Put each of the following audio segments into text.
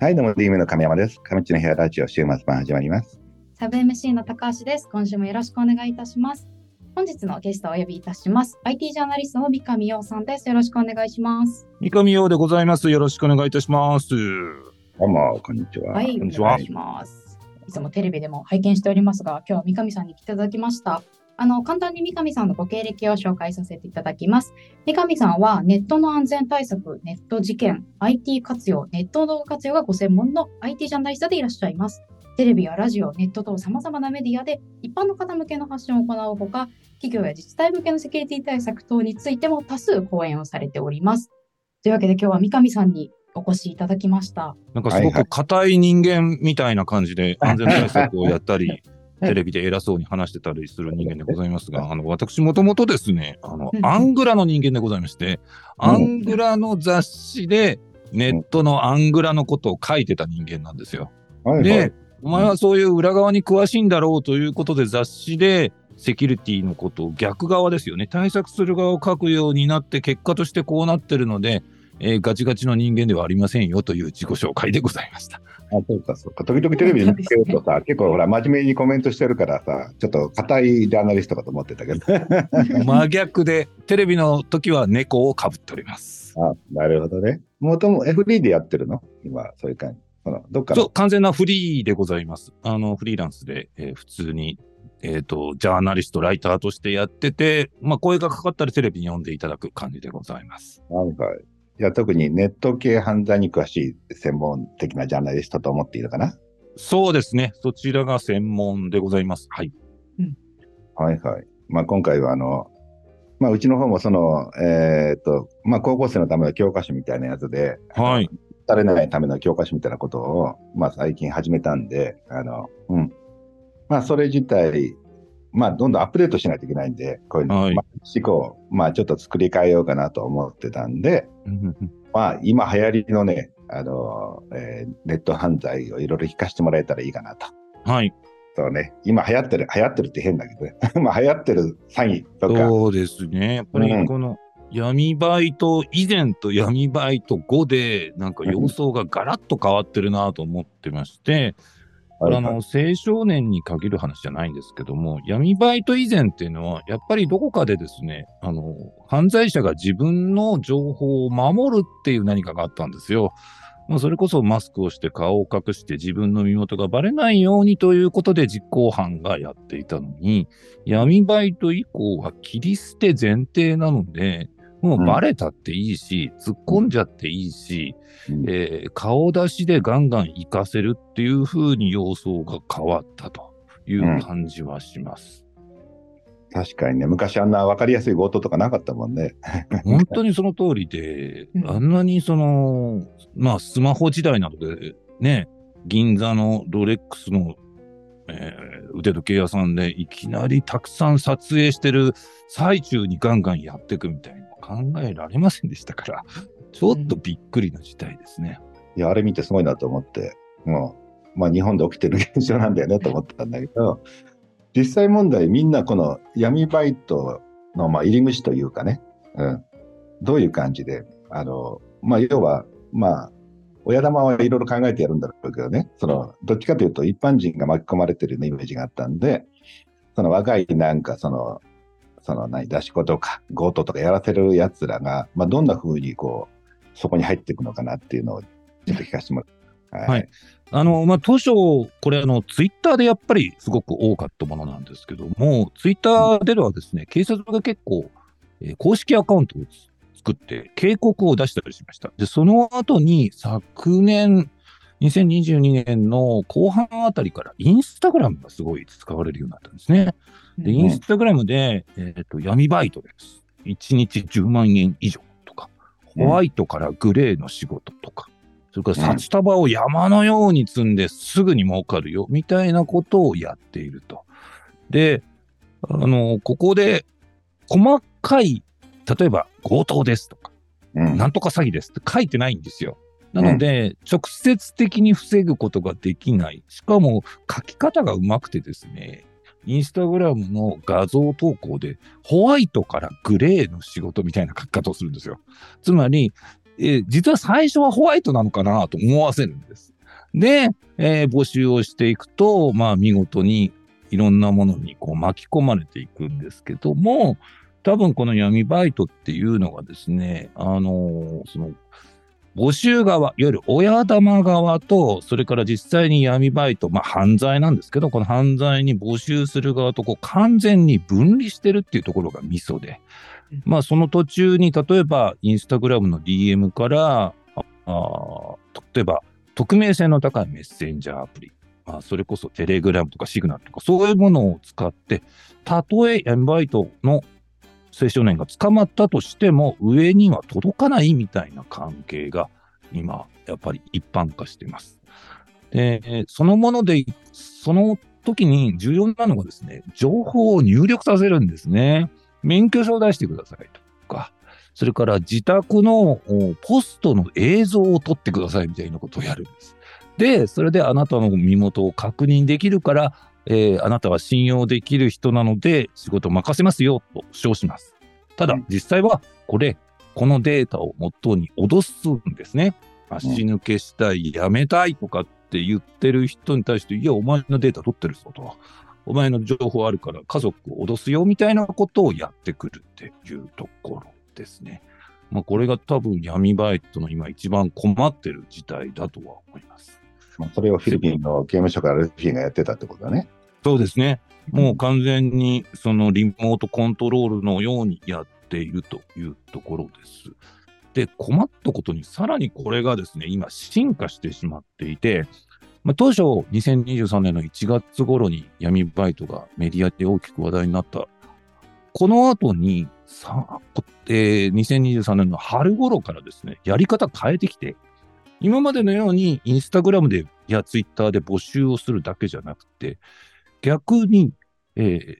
はい、どうも、D ムの亀山です。亀っちの部屋ラジオ週末版始まります。サブ MC の高橋です。今週もよろしくお願いいたします。本日のゲストをお呼びいたします。IT ジャーナリストの三上洋さんです。よろしくお願いします。三上洋でございます。よろしくお願いいたします。どうも、こんにちは。はい、こんにちは。いつもテレビでも拝見しておりますが、今日は三上さんに来ていただきました。あの、簡単に三上さんのご経歴を紹介させていただきます。三上さんはネットの安全対策、ネット事件、IT 活用、ネット動画活用がご専門の IT ジャーナリストでいらっしゃいます。テレビやラジオ、ネット等様々なメディアで一般の方向けの発信を行うほか、企業や自治体向けのセキュリティ対策等についても多数講演をされております。というわけで今日は三上さんにお越しいただきました。なんかすごく硬い人間みたいな感じで安全対策をやったり、は いテレビで偉そうに話してたりする人間でございますが、あの、私もともとですね、あのう、んアングラの人間でございまして、うんアングラの雑誌でネットのアングラのことを書いてた人間なんですよ。はい、はいで、お前はそういう裏側に詳しいんだろうということで雑誌でセキュリティのことを逆側ですよね。対策する側を書くようになって結果としてこうなってるので、えーガチガチの人間ではありませんよという自己紹介でございました。あそうか、そうか。時々テレビで見てるとさ、結構ほら、真面目にコメントしてるからさ、ちょっと硬いジャーナリストかと思ってたけど。真逆で、テレビの時は猫をかぶっております。あ、なるほどね。もとも FD でやってるの？今、そういう感じ。そのどっかのそう、完全なフリーでございます。あの、フリーランスで、えー普通に、えっ、と、ジャーナリスト、ライターとしてやってて、まあ、声がかかったらテレビに読んでいただく感じでございます。なんか、いや、特にネット系犯罪に詳しい専門的なジャーナリストと思っていいのかな？そうですね。そちらが専門でございます。はい。はいはい。まあ今回はあの、まあうちの方もその、えっ、と、まあ高校生のための教科書みたいなやつで、はい。されないための教科書みたいなことを、まあ最近始めたんで、あの、うん。まあそれ自体、まあどんどんアップデートしないといけないんで、こういうの、はいまあ思考、まあちょっと作り変えようかなと思ってたんで、まあ今流行りのね、あの、えーネット犯罪をいろいろ聞かせてもらえたらいいかなと。はい。そうね、今流行ってる、流行ってるって変だけどね。まあ流行ってる詐欺とか、そうですね。やっぱうんりこの闇バイト以前と闇バイト後で、なんか様相がガラッと変わってるなと思ってまして、これあの、青少年に限る話じゃないんですけども、闇バイト以前っていうのは、やっぱりどこかでですね、あの、犯罪者が自分の情報を守るっていう何かがあったんですよ。まあ、それこそマスクをして顔を隠して自分の身元がバレないようにということで実行犯がやっていたのに、闇バイト以降は切り捨て前提なので、もうバレたっていいし、突っ込んじゃっていいし、うん。えー顔出しでガンガン活かせるっていう風に様相が変わったという感じはします。確かにね、昔あんな分かりやすい強盗とかなかったもんね。本当にその通りでう、ん。あんなにその、まあスマホ時代などでね、銀座のロレックスの、えー腕時計屋さんでいきなりたくさん撮影してる最中にガンガンやっていくみたいな。の考えられませんでしたから、ちょっとびっくりな事態ですね。いや、あれ見てすごいなと思って、もう、まあ日本で起きてる現象なんだよねと思ってたんだけど、実際問題みんなこの闇バイトのまあ入り口というかね、うん、どういう感じで、あの、まあ要は、まあ、親玉はいろいろ考えてやるんだろうけどね、その、どっちかというと一般人が巻き込まれてるようなイメージがあったんで、その若いなんかその、その何、出し子とか強盗とかやらせる奴らが、まあどんな風にこう、そこに入っていくのかなっていうのをちょっと聞かせてもらう。はい。あの、まあ、当初、これ、あの、ツイッターでやっぱりすごく多かったものなんですけども、ツイッターではですね、警察が結構、えー公式アカウントを作って警告を出したりしました。で、その後に昨年、2022年の後半あたりからインスタグラムがすごい使われるようになったんですね。で、インスタグラムで、えっ、と、闇バイトです。1日10万円以上とか、ホワイトからグレーの仕事とか、それから札束を山のように積んですぐに儲かるよ、みたいなことをやっていると。で、あの、ここで細かい、例えば強盗ですとか、うんなんとか詐欺ですって書いてないんですよ。なので、直接的に防ぐことができない。しかも、書き方がうまくてですね、インスタグラムの画像投稿で、ホワイトからグレーの仕事みたいな書き方をするんですよ。つまり、えー実は最初はホワイトなのかなと思わせるんです。で、えー募集をしていくと、まあ見事にいろんなものにこう巻き込まれていくんですけども、多分この闇バイトっていうのがですね、あのーその、募集側、いわゆる親玉側と、それから実際に闇バイト、まあ犯罪なんですけど、この犯罪に募集する側とこう完全に分離してるっていうところがミソで、まあその途中に例えばインスタグラムの DM から、ああ例えば匿名性の高いメッセンジャーアプリ、まあ、それこそテレグラムとかシグナルとかそういうものを使って、たとえ闇バイトの青少年が捕まったとしても上には届かないみたいな関係が今やっぱり一般化しています。で、そのもので、その時に重要なのがですね、情報を入力させるんですね。免許証を出してくださいとか、それから自宅のポストの映像を撮ってくださいみたいなことをやるんです。で、それであなたの身元を確認できるから、えーあなたは信用できる人なので仕事を任せますよと称します。ただうん、実際はこれ、このデータをもとに脅すんですね。足抜けしたい、やめたいとかって言ってる人に対して、いや、お前のデータ取ってるぞと。お前の情報あるから家族を脅すよみたいなことをやってくるっていうところですね。まあ、これが多分闇バイトの今一番困ってる事態だとは思います。まあそれをフィリピンの刑務所からルフィがやってたってことだね。そうですね。もう完全にそのリモートコントロールのようにやっているというところです。で、困ったことにさらにこれがですね、今進化してしまっていて、まあ、当初2023年の1月頃に闇バイトがメディアで大きく話題になった。この後にさ、えー2023年の春頃からですね、やり方変えてきて、今までのようにインスタグラムでやツイッターで募集をするだけじゃなくて、逆に、えー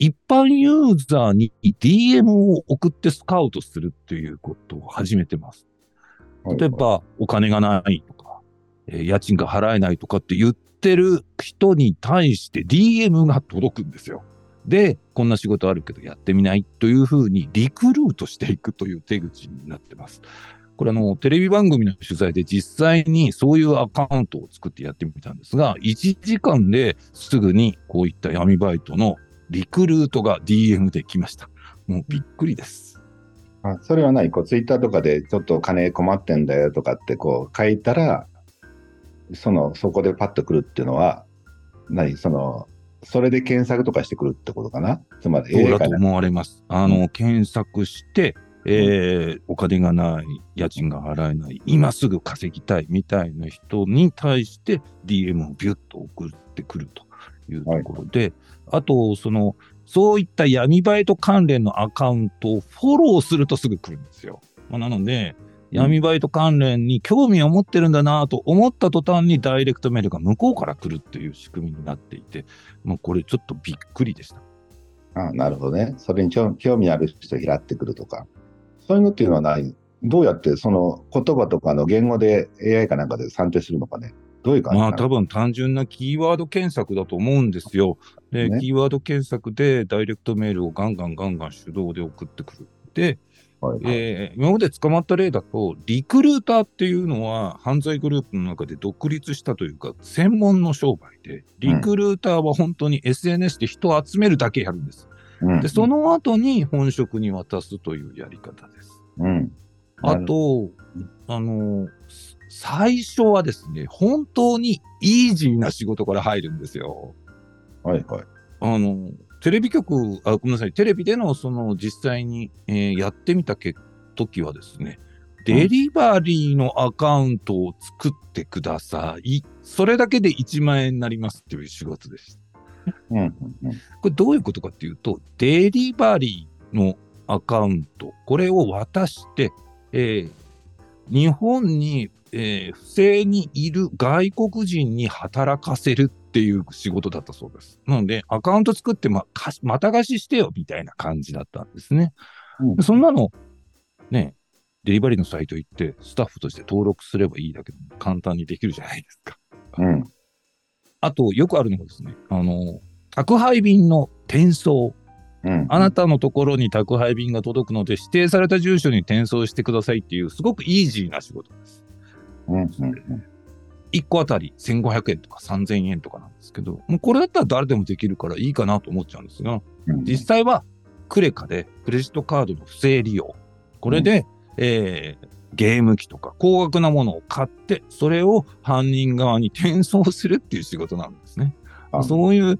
一般ユーザーに DM を送ってスカウトするっていうことを始めてます。例えば、お金がないとか、えー家賃が払えないとかって言ってる人に対して DM が届くんですよ。で、こんな仕事あるけどやってみないというふうにリクルートしていくという手口になってます。これあの、テレビ番組の取材で実際にそういうアカウントを作ってやってみたんですが、1時間ですぐにこういった闇バイトのリクルートが DM で来ました。もうびっくりです。あそれは何こうツイッターとかでちょっと金困ってんだよとかってこう書いたら、その、そこでパッと来るっていうのは、何？その、それで検索とかしてくるってことかな？つまり、そうだと思われます。あの、検索して、えーお金がない、家賃が払えない、今すぐ稼ぎたいみたいな人に対して DM をビュッと送ってくるというところで、あと、その、そういった闇バイト関連のアカウントをフォローするとすぐ来るんですよ。まあ、なので、闇バイト関連に興味を持ってるんだなと思った途端にダイレクトメールが向こうから来るっていう仕組みになっていて、もうこれちょっとびっくりでした。あなるほどね。それに興興味ある人を拾ってくるとか。そういうのっていうのは何どうやってその言葉とかの言語で AI かなんかで算定するのかねどういう感じまあ多分単純なキーワード検索だと思うんですよ。で、ねキーワード検索でダイレクトメールをガンガンガンガン手動で送ってくる。で、はいはいえー今まで捕まった例だと、リクルーターっていうのは犯罪グループの中で独立したというか、専門の商売で、リクルーターは本当に SNS で人を集めるだけやるんです。うんで、その後に本職に渡すというやり方です。うん。あと、あの、最初はですね、本当にイージーな仕事から入るんですよ。はいはい。あの、テレビ局、あ、ごめんなさい、テレビでのその実際に、えーやってみたけ時はですね、デリバリーのアカウントを作ってください。それだけで1万円になりますっていう仕事でした。うんうんうん。これどういうことかっていうと、デリバリーのアカウント、これを渡して、えー日本に、えー不正にいる外国人に働かせるっていう仕事だったそうです。なので、アカウント作ってま、かまた貸ししてよみたいな感じだったんですね。うんでそんなの、ね、デリバリーのサイト行って、スタッフとして登録すればいいだけで簡単にできるじゃないですか。うん。あと、よくあるのがですね、あの、宅配便の転送。うん。あなたのところに宅配便が届くので、指定された住所に転送してくださいっていう、すごくイージーな仕事です。うんうんうん。1個あたり1500円とか3000円とかなんですけど、もうこれだったら誰でもできるからいいかなと思っちゃうんですが、うん実際はクレカでクレジットカードの不正利用。これで、えーゲーム機とか高額なものを買って、それを犯人側に転送するっていう仕事なんですね。あそういう、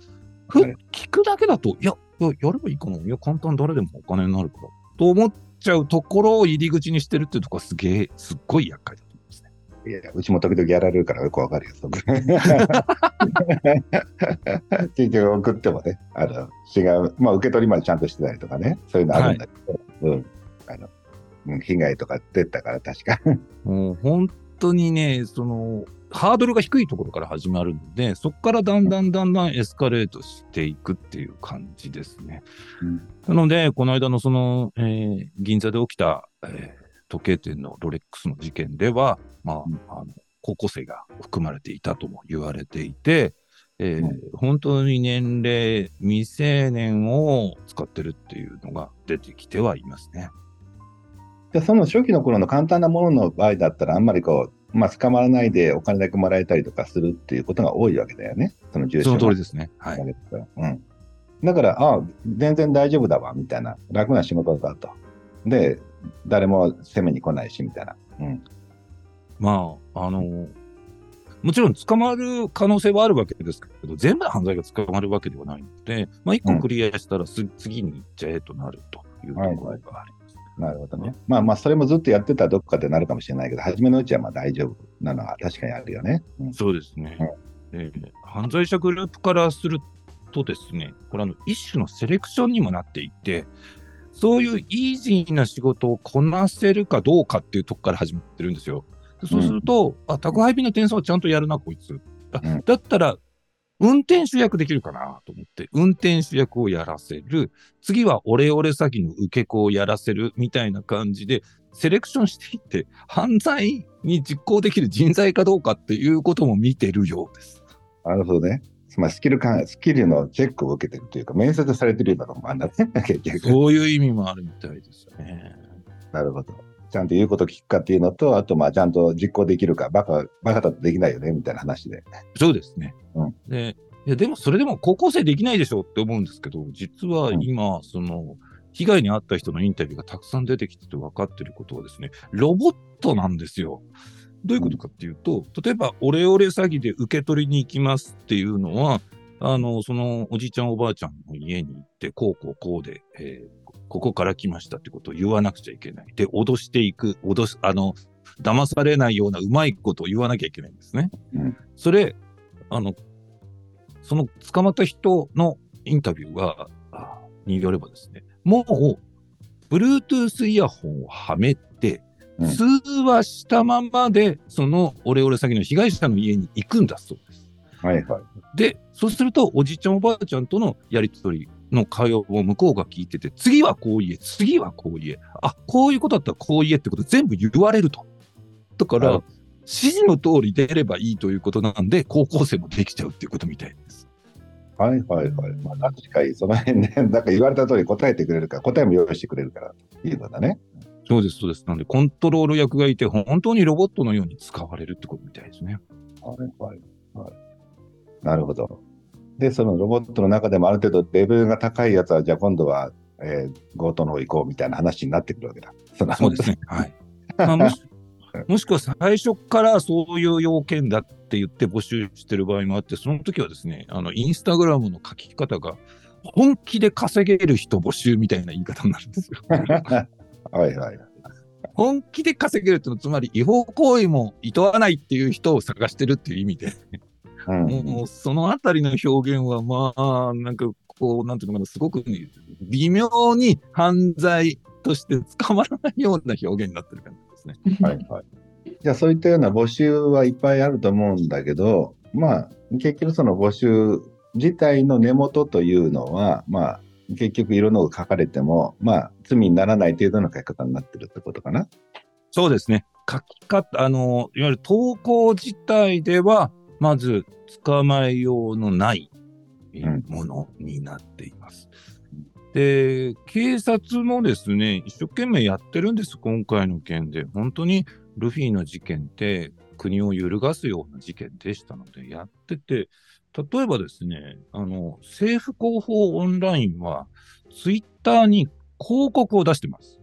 聞くだけだと、いや、いややればいいかな。いや、簡単誰でもお金になるから。と思っちゃうところを入り口にしてるっていうところはすげえ、すっごい厄介だと思うんですね。いや、うちも時々やられるからよくわかるよ、そこ。結局送ってもね、あの、違う、まあ受け取りまでちゃんとしてたりとかね、そういうのあるんだけど、うん。あの、うん被害とか出たから確か。もう本当にね、その、ハードルが低いところから始まるので、そこからだんだんだんだんエスカレートしていくっていう感じですね。なので、この間のその、えー銀座で起きた、えー時計店のロレックスの事件では、まうんあ、あの、高校生が含まれていたとも言われていて、えーうん本当に年齢未成年を使ってるっていうのが出てきてはいますね。でその初期の頃の簡単なものの場合だったら、あんまりこう、まあ、捕まらないでお金だけもらえたりとかするっていうことが多いわけだよね。その重そ症の通りですね。はい。うん。だから、ああ、全然大丈夫だわ、みたいな。楽な仕事だと。で、誰も責めに来ないし、みたいな。うん。まあ、あの、もちろん捕まる可能性はあるわけですけど、全部の犯罪が捕まるわけではないので、まあ、一個クリアしたらす、次に行っちゃえとなるというところがあります。なるほどね。まあまあ、それもずっとやってたらどっかでなるかもしれないけど、初めのうちはまあ大丈夫なのは確かにあるよね。うん。そうですね。えー犯罪者グループからするとですね、これあの一種のセレクションにもなっていて、そういうイージーな仕事をこなせるかどうかっていうとこから始まってるんですよ。でそうすると、あ、宅配便の転送はちゃんとやるな、こいつ。あうんだったら、運転手役できるかなと思って、運転手役をやらせる。次はオレオレ詐欺の受け子をやらせるみたいな感じで、セレクションしていって、犯罪に実行できる人材かどうかっていうことも見てるようです。なるほどね。まあ、スキルか、スキルのチェックを受けてるというか、面接されてるようなのもあるんだね。そういう意味もあるみたいですね。なるほど。ちゃんと言うこと聞くかっていうのと、あと、まあ、ちゃんと実行できるか、バカ、バカだとできないよね、みたいな話で。そうですね。うんでいやでもそれでも高校生できないでしょうって思うんですけど、実は今、その、被害に遭った人のインタビューがたくさん出てきてて分かってることはですね、ロボットなんですよ。どういうことかっていうと、例えば、オレオレ詐欺で受け取りに行きますっていうのは、あの、そのおじいちゃんおばあちゃんの家に行って、こうこうこうで、えーここから来ましたってことを言わなくちゃいけない。で、脅していく、脅し、あの、騙されないようなうまいことを言わなきゃいけないんですね。うんそれ、あの、その捕まった人のインタビューが、あによればですね、もう、Bluetooth イヤホンをはめて、うん通話したままで、そのオレオレ詐欺の被害者の家に行くんだそうです。はいはい。で、そうすると、おじいちゃんおばあちゃんとのやりとりの会話を向こうが聞いてて、次はこう言え、次はこう言え、あ、こういうことだったらこう言えってこと全部言われると。だから、はい指示の通り出ればいいということなんで、高校生もできちゃうっていうことみたいです。はいはいはい。まあ、確かにその辺ね、なんか言われた通り答えてくれるから、答えも用意してくれるから、いいのだね。そうです、そうです。なんで、コントロール役がいて、本当にロボットのように使われるってことみたいですね。はいはいはい。なるほど。で、そのロボットの中でもある程度レベルが高いやつは、じゃあ今度は、えー強盗の方行こうみたいな話になってくるわけだ。そのそうですね。はい。まあ、もし もしくは最初からそういう要件だって言って募集してる場合もあって、その時はですね、あの、インスタグラムの書き方が、本気で稼げる人募集みたいな言い方になるんですよ。はいはい。本気で稼げるってのは、つまり違法行為も厭わないっていう人を探してるっていう意味で、うんもうそのあたりの表現は、まあ、なんかこう、なんていうのかな、すごく微妙に犯罪として捕まらないような表現になってる感じですね。はいはい。じゃあそういったような募集はいっぱいあると思うんだけど、まあ結局その募集自体の根元というのは、まあ結局いろんなのが書かれても、まあ罪にならない程度の書き方になってるってことかな。そうですね。書き方、あの、いわゆる投稿自体では、まず捕まえようのないものになっています。で、警察もですね、一生懸命やってるんです、今回の件で。本当にルフィの事件って国を揺るがすような事件でしたので、やってて、例えばですね、あの、政府広報オンラインは、ツイッターに広告を出してます。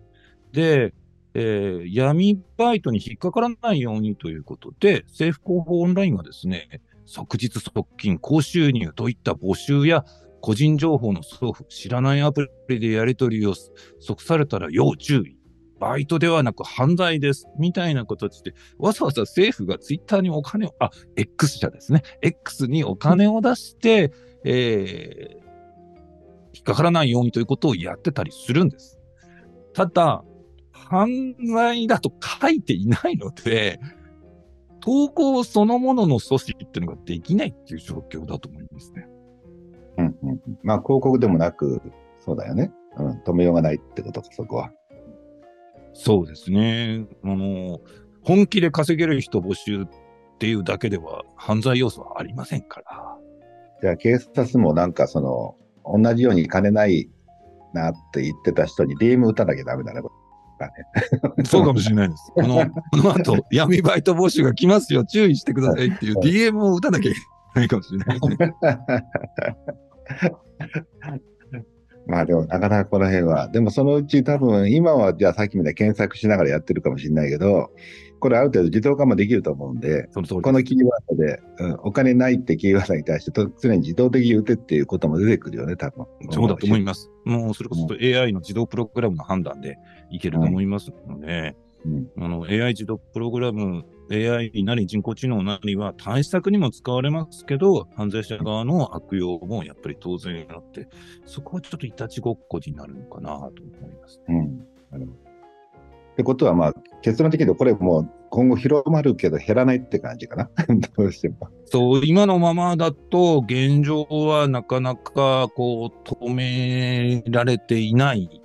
で、えー、闇バイトに引っかからないようにということで、政府広報オンラインがですね、即日即金、高収入といった募集や個人情報の送付、知らないアプリでやり取りを即されたら要注意。バイトではなく犯罪です。みたいな形で、わざわざ政府がツイッターにお金を、あ、X 社ですね。X にお金を出して、えー、引っかからないようにということをやってたりするんです。ただ、犯罪だと書いていないので、投稿そのものの組織っていうのができないっていう状況だと思いますね。うんうん。まあ、広告でもなく、そうだよね。うん、止めようがないってことか、そこは。そうですね。あの、本気で稼げる人募集っていうだけでは犯罪要素はありませんから。じゃあ、警察もなんかその、同じように金ないなって言ってた人に DM 打たなきゃダメだね、ね。そうかもしれないです。この、この後、闇バイト募集が来ますよ、注意してくださいっていう DM を打たなきゃいけないかもしれないね。まあでもなかなかこの辺は、でもそのうち多分今はじゃあさっきみたいに検索しながらやってるかもしれないけど、これある程度自動化もできると思うんで、このキーワードで、うん、お金ないってキーワードに対して常に自動的に打てっていうことも出てくるよね、多分。そうだと思います。もうそれこそ AI の自動プログラムの判断でいけると思いますので、うん、あの AI 自動プログラム AI なり人工知能なりは対策にも使われますけど、犯罪者側の悪用もやっぱり当然あって、そこはちょっといたちごっこになるのかなと思います、ね。うん。ってことは、まあ、結論的にこれもう今後広まるけど減らないって感じかな。どうしても。そう、今のままだと現状はなかなかこう止められていない。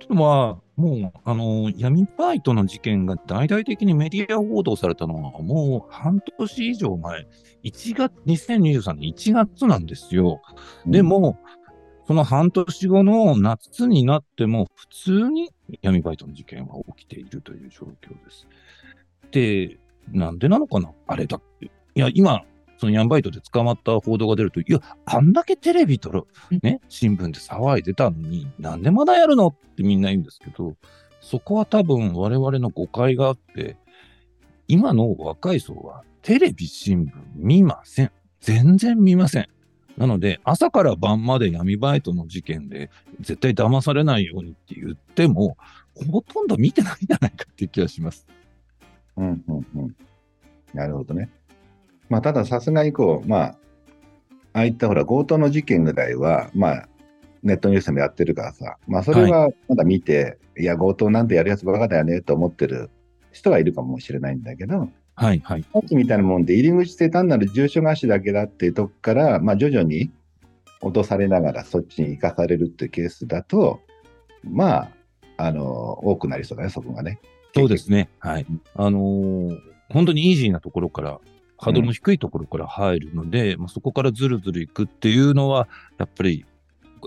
というのは、もう、あの、闇バイトの事件が大々的にメディア報道されたのは、もう半年以上前、1月、2023年1月なんですよ。でも、その半年後の夏になっても、普通に闇バイトの事件は起きているという状況です。で、なんでなのかな？あれだって。いや、今、その闇バイトで捕まった報道が出ると、いや、あんだけテレビとね、新聞で騒いでたのに、なんでまだやるのってみんな言うんですけど、そこは多分我々の誤解があって、今の若い層はテレビ、新聞見ません。全然見ません。なので、朝から晩まで闇バイトの事件で絶対騙されないようにって言っても、ほとんど見てないんじゃないかっていう気がします。うんうんうん。なるほどね。まあ、たださすがにこう、まあ、ああいったほら、強盗の事件ぐらいは、まあ、ネットニュースでもやってるからさ、まあ、それはまだ見て、はい、いや、強盗なんてやるやつばかだよねと思ってる人はいるかもしれないんだけど、はいはい。さっきみたいなもんで、入り口って単なる住所貸しだけだっていうとこから、まあ、徐々に脅されながらそっちに行かされるっていうケースだと、まあ、あの、多くなりそうだね、そこがね。そうですね。はい。あのー、本当にイージーなところからハードルの低いところから入るので、うん、まあ、そこからずるずるいくっていうのは、やっぱり、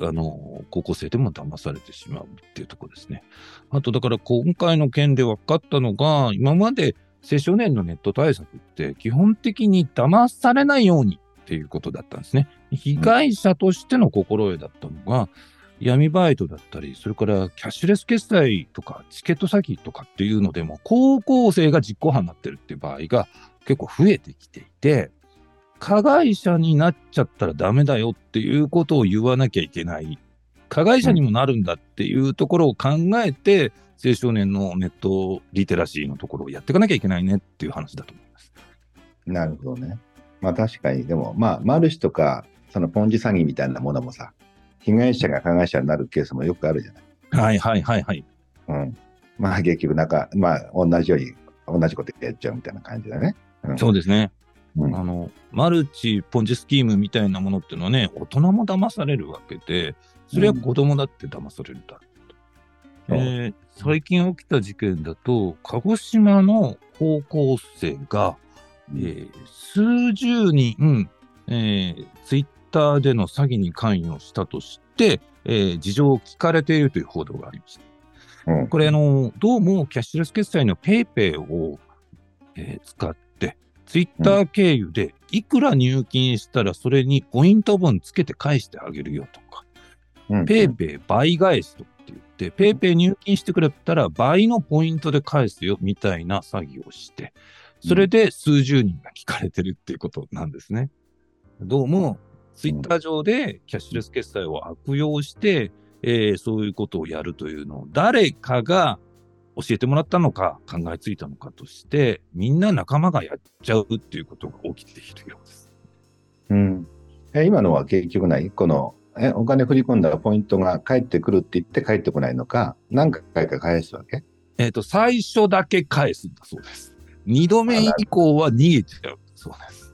あの、高校生でも騙されてしまうっていうところですね。あと、だから今回の件で分かったのが、今まで青少年のネット対策って基本的に騙されないようにっていうことだったんですね。被害者としての心得だったのが、闇バイトだったり、それからキャッシュレス決済とかチケット詐欺とかっていうのでも、高校生が実行犯になってるっていう場合が結構増えてきていて、加害者になっちゃったらダメだよっていうことを言わなきゃいけない。加害者にもなるんだっていうところを考えて、青少年のネットリテラシーのところをやっていかなきゃいけないねっていう話だと思います。なるほどね。まあ確かに、でも、まあ、マルシとか、そのポンジ詐欺みたいなものもさ、被害者が加害者になるケースもよくあるじゃない。はいはいはいはい。うん。まあ結局、なんか、まあ同じように、同じことやっちゃうみたいな感じだね。そうですね。うん、あの、マルチ、ポンジスキームみたいなものっていうのはね、大人も騙されるわけで、それは子供だって騙されるだろうと。うん、えー、最近起きた事件だと、鹿児島の高校生が、えー、数十人、えー、ツイッターでの詐欺に関与したとして、えー事情を聞かれているという報道がありました。うん。これ、あの、どうもキャッシュレス決済の PayPay を、えー使って、ツイッター経由でいくら入金したらそれにポイント分つけて返してあげるよとか、うん。 PayPay 倍返しとって言って、 PayPay 入金してくれたら倍のポイントで返すよみたいな詐欺をして、それで数十人が聞かれてるっていうことなんですね。どうも、ツイッター上でキャッシュレス決済を悪用して、えーそういうことをやるというのを誰かが教えてもらったのか考えついたのかとして、みんな仲間がやっちゃうっていうことが起きているようです。うん。え、今のは結局ない？この、え、お金振り込んだらポイントが返ってくるって言って返ってこないのか、何回か返すわけ？えっ、と、最初だけ返すんだそうです。二度目以降は逃げちゃうそうです。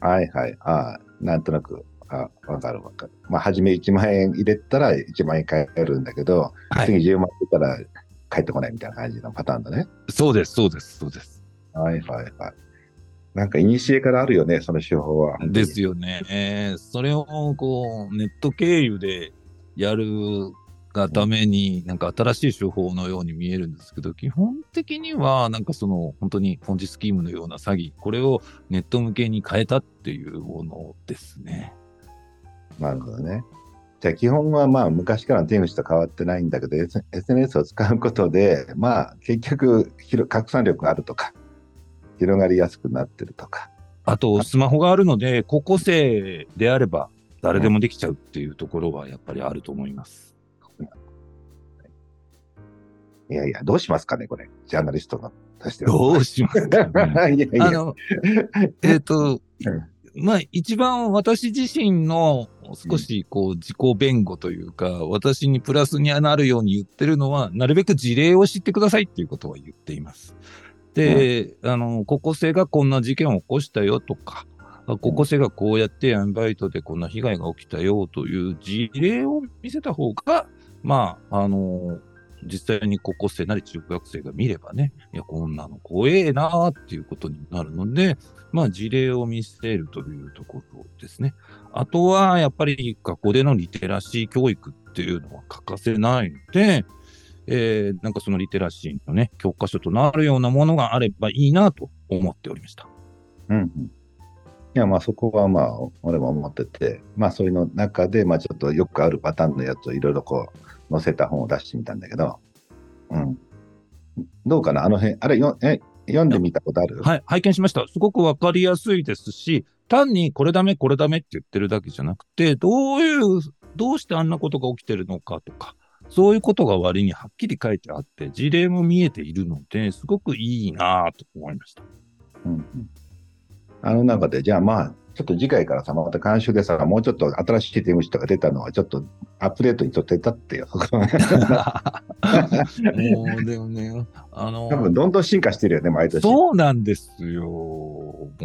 はいはい。ああ、なんとなく、あわかるわかる。まあ、初め1万円入れたら1万円返るんだけど、はい。次10万入れたら返ってこないみたいな感じのパターンだね。そうです、そうです、そうです。はいはいはい。なんか、古からあるよね、その手法は。ですよね。えーそれをこう、ネット経由でやるがために、なんか新しい手法のように見えるんですけど、基本的には、なんかその、本当にポンジスキームのような詐欺、これをネット向けに変えたっていうものですね。なるほどね。じゃあ基本はまあ昔からの手口と変わってないんだけど、SNS を使うことで、まあ結局広拡散力があるとか、広がりやすくなってるとか。あと、スマホがあるので、高校生であれば、誰でもできちゃうっていうところはやっぱりあると思います。いやいや、どうしますかね、これ。ジャーナリストのとしては。どうしますか、ね、いやいやあの、えっ、と、まあ、一番私自身の少しこう自己弁護というか、私にプラスになるように言ってるのは、なるべく事例を知ってくださいっていうことは言っています。で、あの、高校生がこんな事件を起こしたよとか、あ高校生がこうやって闇バイトでこんな被害が起きたよという事例を見せた方が、まあ、あの、実際に高校生なり中学生が見ればね、いや、こんなの怖えなっていうことになるので、まあ、事例を見せるというところですね。あとは、やっぱり学校でのリテラシー教育っていうのは欠かせないので、えーなんかそのリテラシーのね、教科書となるようなものがあればいいなと思っておりました。うんうん。いや、まあそこはまあ、俺も思ってて、まあそういうの中で、まあちょっとよくあるパターンのやつをいろいろこう、載せた本を出してみたんだけど、うん。どうかな？あの辺、あれよ、え、読んでみたことある？はい、拝見しました。すごくわかりやすいですし、単にこれダメ、これダメって言ってるだけじゃなくて、どういう、どうしてあんなことが起きてるのかとか、そういうことが割にはっきり書いてあって、事例も見えているので、すごくいいなぁと思いました。うんうんあの中で、じゃあまあ、ちょっと次回からさ、また監修でさ、もうちょっと新しい手口とか出たのは、ちょっとアップデートにちょっと手伝ってよ。もう、でもね、あの、多分どんどん進化してるよね、毎年。そうなんですよ。もう、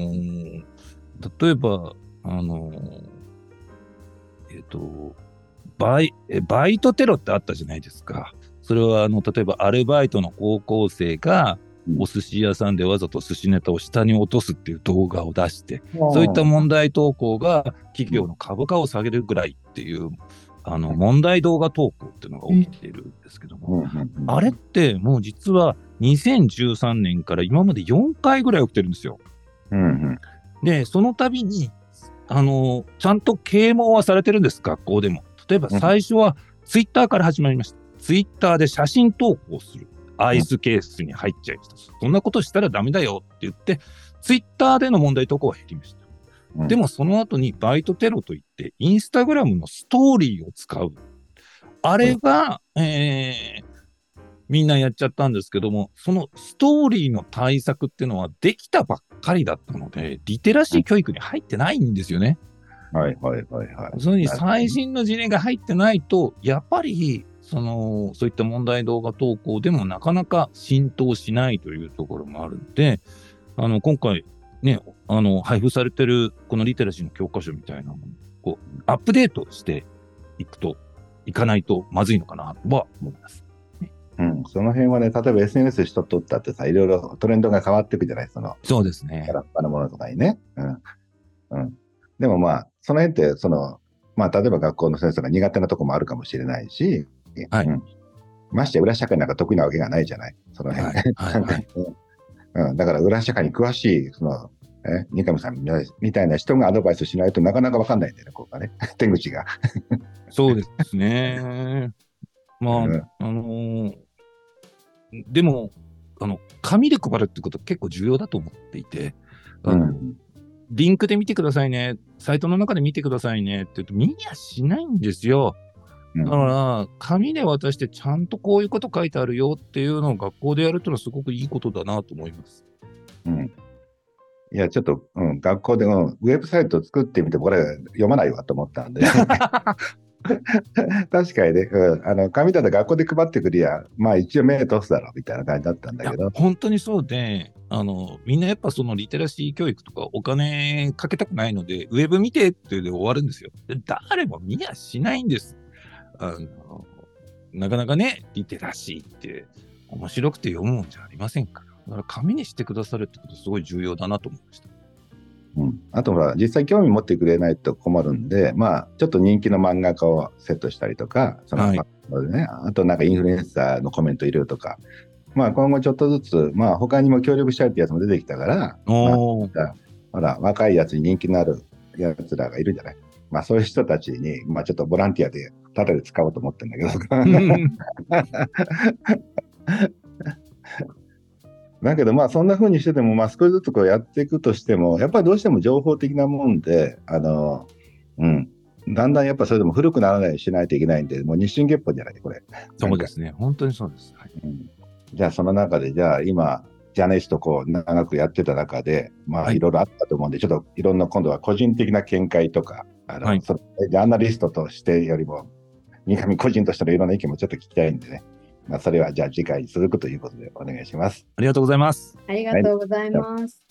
例えば、あの、えっ、と、バイ、えバイトテロってあったじゃないですか。それは、あの、例えばアルバイトの高校生が、うんお寿司屋さんでわざと寿司ネタを下に落とすっていう動画を出して、そういった問題投稿が企業の株価を下げるぐらいっていう、あの、問題動画投稿っていうのが起きているんですけども、あれってもう実は2013年から今まで4回ぐらい起きてるんですよ。うんうんで、その度に、あの、ちゃんと啓蒙はされてるんです、学校でも。例えば最初はツイッターから始まりました。ツイッターで写真投稿する。アイスケースに入っちゃいました。そんなことしたらダメだよって言って、ツイッターでの問題投稿は減りました。うんでもその後にバイトテロといって、インスタグラムのストーリーを使う。あれが、えーみんなやっちゃったんですけども、そのストーリーの対策っていうのはできたばっかりだったので、リテラシー教育に入ってないんですよね。はいはいはいはい。それに最新の事例が入ってないと、やっぱり、その、そういった問題動画投稿でもなかなか浸透しないというところもあるんで、あの、今回ね、あの、配布されてるこのリテラシーの教科書みたいなものを、こう、アップデートしていくと、いかないとまずいのかなとは思います。うん、その辺はね、例えば SNS で人とったってさ、いろいろトレンドが変わっていくじゃない、その、そうですねキャ。ラッパのものとかにね。うん。うん。でもまあ、その辺って、その、まあ、例えば学校の先生が苦手なとこもあるかもしれないし、はい。うん。ましてや裏社会なんか得意なわけがないじゃない、その辺。はい。はい。はい。うん、だから裏社会に詳しい、その、え三上さんみたいな人がアドバイスしないとなかなか分かんないんだよね、ここがね。手口が。そうですね。まあ、うん。あのーでも、あの、紙で配るってこと結構重要だと思っていて、あのうんリンクで見てくださいね、サイトの中で見てくださいねって言うと、見やしないんですよ。うんだから、紙で渡してちゃんとこういうこと書いてあるよっていうのを学校でやるっていうのはすごくいいことだなと思います。うんいや、ちょっと、うん、学校で、うん、ウェブサイトを作ってみて、これ読まないわと思ったんで。確かにね、うん、あの紙だと学校で配ってくりゃ、まあ一応目通すだろうみたいな感じだったんだけど、本当にそうで、あの、みんなやっぱそのリテラシー教育とかお金かけたくないので、ウェブ見てってで終わるんですよ。誰も見やしないんです。あの、なかなかね、リテラシーって面白くて読むもんじゃありませんから。だから紙にしてくださるってことすごい重要だなと思いました。うん、あとほら、実際興味持ってくれないと困るんで、まあ、ちょっと人気の漫画家をセットしたりとか、そのはいまあね、あとなんかインフルエンサーのコメント入れるとか、まあ今後ちょっとずつ、まあ他にも協力したいってやつも出てきたから。ほら、若いやつに人気のあるやつらがいるじゃない。まあそういう人たちに、まあちょっとボランティアで、ただで使おうと思ってるんだけど。だけどまあそんな風にしてても、まあ少しずつこうやっていくとしても、やっぱりどうしても情報的なもんで、あの、うん。だんだんやっぱそれでも古くならないようにしないといけないんで、もう日進月歩じゃない、これ。そうですね。本当にそうです。はいうんじゃあその中で、じゃあ今、ジャーナリストこう長くやってた中で、まあはいいろいろあったと思うんで、ちょっといろんな今度は個人的な見解とか、あの、はいそのジャーナリストとしてよりも、三上個人としてのいろんな意見もちょっと聞きたいんでね。まあそれはじゃあ次回に続くということでお願いします。ありがとうございます。ありがとうございます。